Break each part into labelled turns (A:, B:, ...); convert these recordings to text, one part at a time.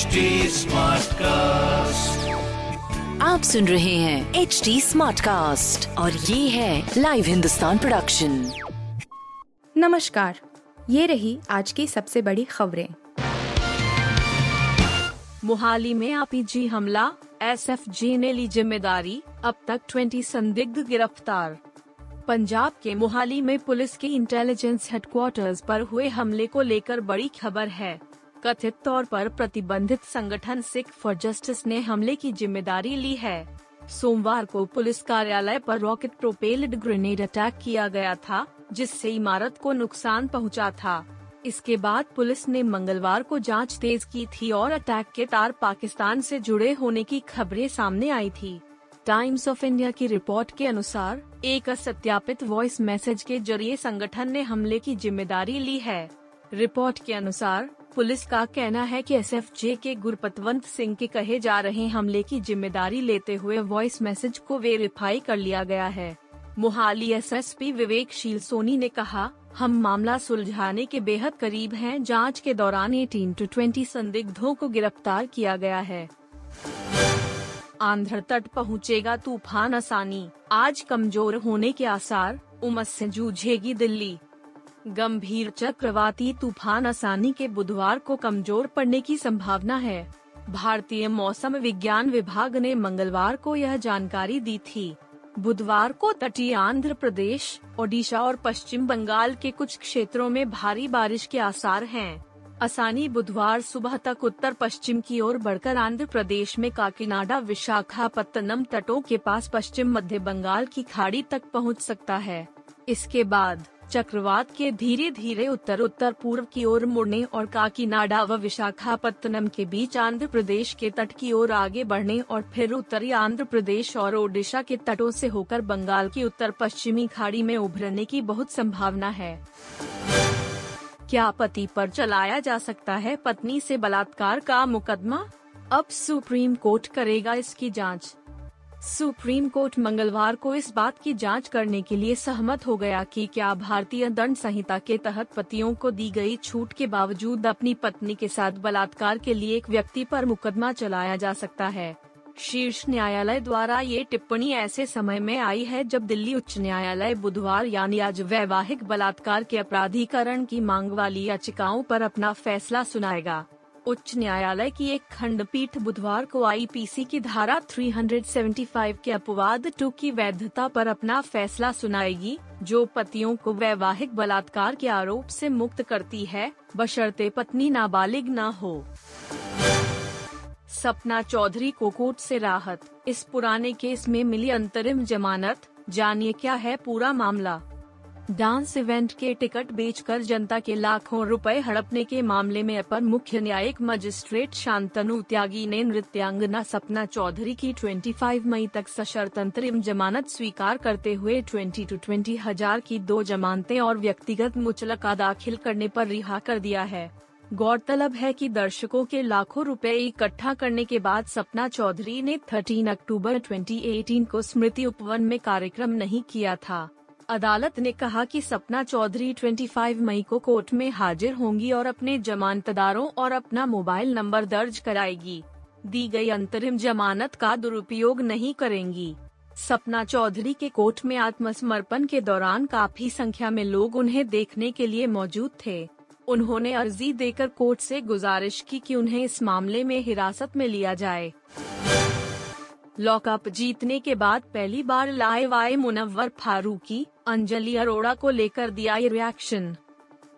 A: HD cast
B: आप सुन रहे हैं एच डी स्मार्ट कास्ट और ये है लाइव हिंदुस्तान प्रोडक्शन
C: नमस्कार ये रही आज की सबसे बड़ी खबरें।
D: मोहाली में आईपीजी हमला एसएफजी ने ली ज़िम्मेदारी अब तक 20 संदिग्ध गिरफ़्तार। पंजाब के मोहाली में पुलिस के इंटेलिजेंस हेडक्वार्टर्स पर हुए हमले को लेकर बड़ी खबर है। कथित तौर पर प्रतिबंधित संगठन सिख फॉर जस्टिस ने हमले की ज़िम्मेदारी ली है। सोमवार को पुलिस कार्यालय पर रॉकेट प्रोपेल्ड ग्रेनेड अटैक किया गया था, जिससे इमारत को नुकसान पहुँचा था। इसके बाद पुलिस ने मंगलवार को जाँच तेज की थी और अटैक के तार पाकिस्तान से जुड़े होने की खबरें सामने आई थी। टाइम्स ऑफ़ इंडिया की रिपोर्ट के अनुसार, एक असत्यापित वॉइस मैसेज के ज़रिए संगठन ने हमले की ज़िम्मेदारी ली है। रिपोर्ट के अनुसार पुलिस का कहना है कि एसएफजे के गुरपतवंत सिंह के कहे जा रहे हमले की ज़िम्मेदारी लेते हुए वॉइस मैसेज को वेरीफाई कर लिया गया है मोहाली एसएसपी विवेकशील सोनी ने कहा, हम मामला सुलझाने के बेहद करीब हैं। जाँच के दौरान 18 टू 20 संदिग्धों को गिरफ़्तार किया गया है आंध्र तट पहुंचेगा तूफ़ान आसानी, आज कमज़ोर होने के आसार, उमस से जूझेगी दिल्ली गंभीर चक्रवाती तूफ़ान आसानी के बुधवार को कमज़ोर पड़ने की संभावना है। भारतीय मौसम विज्ञान विभाग ने मंगलवार को यह जानकारी दी थी। बुधवार को तटीय आंध्र प्रदेश, ओडिशा और पश्चिम बंगाल के कुछ क्षेत्रों में भारी बारिश के आसार हैं। आसानी बुधवार सुबह तक उत्तर पश्चिम की ओर बढ़कर आंध्र प्रदेश में काकीनाडा, विशाखापत्तनम तटों के पास पश्चिम मध्य बंगाल की खाड़ी तक पहुँच सकता है। इसके बाद चक्रवात के धीरे धीरे उत्तर उत्तर पूर्व की ओर मुड़ने और काकीनाडा व विशाखापत्तनम के बीच आंध्र प्रदेश के तट की ओर आगे बढ़ने और फिर उत्तरी आंध्र प्रदेश और ओडिशा के तटों से होकर बंगाल की उत्तर पश्चिमी खाड़ी में उभरने की बहुत संभावना है। क्या पति पर चलाया जा सकता है? पत्नी से बलात्कार का मुकदमा? अब सुप्रीम कोर्ट करेगा इसकी जाँच। सुप्रीम कोर्ट मंगलवार को इस बात की जाँच करने के लिए सहमत हो गया कि क्या भारतीय दंड संहिता के तहत पतियों को दी गई छूट के बावजूद अपनी पत्नी के साथ बलात्कार के लिए एक व्यक्ति पर मुकदमा चलाया जा सकता है। शीर्ष न्यायालय द्वारा ये टिप्पणी ऐसे समय में आई है जब दिल्ली उच्च न्यायालय बुधवार यानी आज वैवाहिक बलात्कार के अपराधीकरण की मांग वाली याचिकाओं पर अपना फैसला सुनाएगा। उच्च न्यायालय की एक खंडपीठ बुधवार को आईपीसी की धारा 375 के अपवाद टू की वैधता पर अपना फैसला सुनाएगी, जो पतियों को वैवाहिक बलात्कार के आरोप से मुक्त करती है, बशर्ते पत्नी नाबालिग न ना हो। सपना चौधरी को कोर्ट से राहत, इस पुराने केस में मिली अंतरिम जमानत, जानिए क्या है पूरा मामला। डांस इवेंट के टिकट बेचकर जनता के लाखों रुपए हड़पने के मामले में अपर मुख्य न्यायिक मजिस्ट्रेट शांतनु त्यागी ने नृत्यांगना सपना चौधरी की 25 मई तक सशर्त अंतरिम जमानत स्वीकार करते हुए 20 टू 20 हज़ार की दो जमानतें और व्यक्तिगत मुचलका दाखिल करने पर रिहा कर दिया है। गौरतलब है कि दर्शकों के लाखों रुपए इकट्ठा करने के बाद सपना चौधरी ने 13 अक्टूबर 2018 को स्मृति उपवन में कार्यक्रम नहीं किया था। अदालत ने कहा कि सपना चौधरी 25 मई को कोर्ट में हाजिर होंगी और अपने जमानतदारों और अपना मोबाइल नंबर दर्ज कराएगी। दी गई अंतरिम जमानत का दुरुपयोग नहीं करेंगी। सपना चौधरी के कोर्ट में आत्मसमर्पण के दौरान काफ़ी संख्या में लोग उन्हें देखने के लिए मौजूद थे। उन्होंने अर्जी देकर कोर्ट से गुजारिश की कि उन्हें इस मामले में हिरासत में लिया जाए। लॉकअप जीतने के बाद पहली बार लाइव आए मुनव्वर फारूकी, अंजलि अरोड़ा को लेकर दिया ये रिएक्शन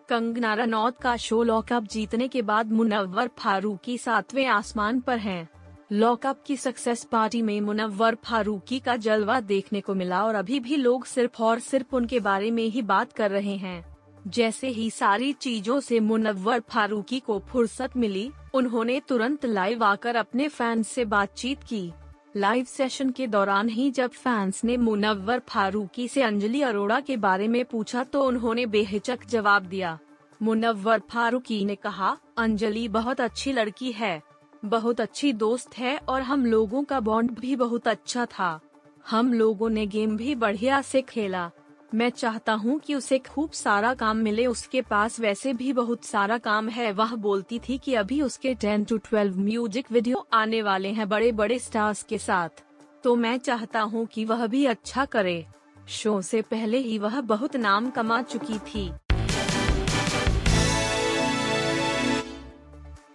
D: कंगना रनौत का शो लॉकअप जीतने के बाद मुनव्वर फारूकी सातवें आसमान पर हैं। लॉकअप की सक्सेस पार्टी में मुनव्वर फारूकी का जलवा देखने को मिला और अभी भी लोग सिर्फ़ और सिर्फ़ उनके बारे में ही बात कर रहे हैं। जैसे ही सारी चीज़ों से मुनव्वर फारूकी को फुर्सत मिली, उन्होंने तुरंत लाइव आकर अपने फैंस से बातचीत की। लाइव सेशन के दौरान ही जब फैंस ने मुनव्वर फारूकी से अंजलि अरोड़ा के बारे में पूछा तो उन्होंने बेहिचक जवाब दिया। मुनव्वर फारूकी ने कहा, अंजलि बहुत अच्छी लड़की है, बहुत अच्छी दोस्त है और हम लोगों का बॉन्ड भी बहुत अच्छा था। हम लोगों ने गेम भी बढ़िया से खेला। मैं चाहता हूँ कि उसे खूब सारा काम मिले, उसके पास वैसे भी बहुत सारा काम है। वह बोलती थी कि अभी उसके 10 टू 12 म्यूज़िक वीडियो आने वाले हैं बड़े बड़े स्टार्स के साथ। तो मैं चाहता हूँ कि वह भी अच्छा करे। शो से पहले ही वह बहुत नाम कमा चुकी थी।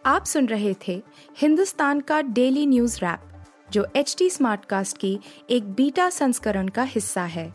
C: आप सुन रहे थे हिंदुस्तान का डेली न्यूज़ रैप, जो एच टी स्मार्टकास्ट की एक बीटा संस्करण का हिस्सा है।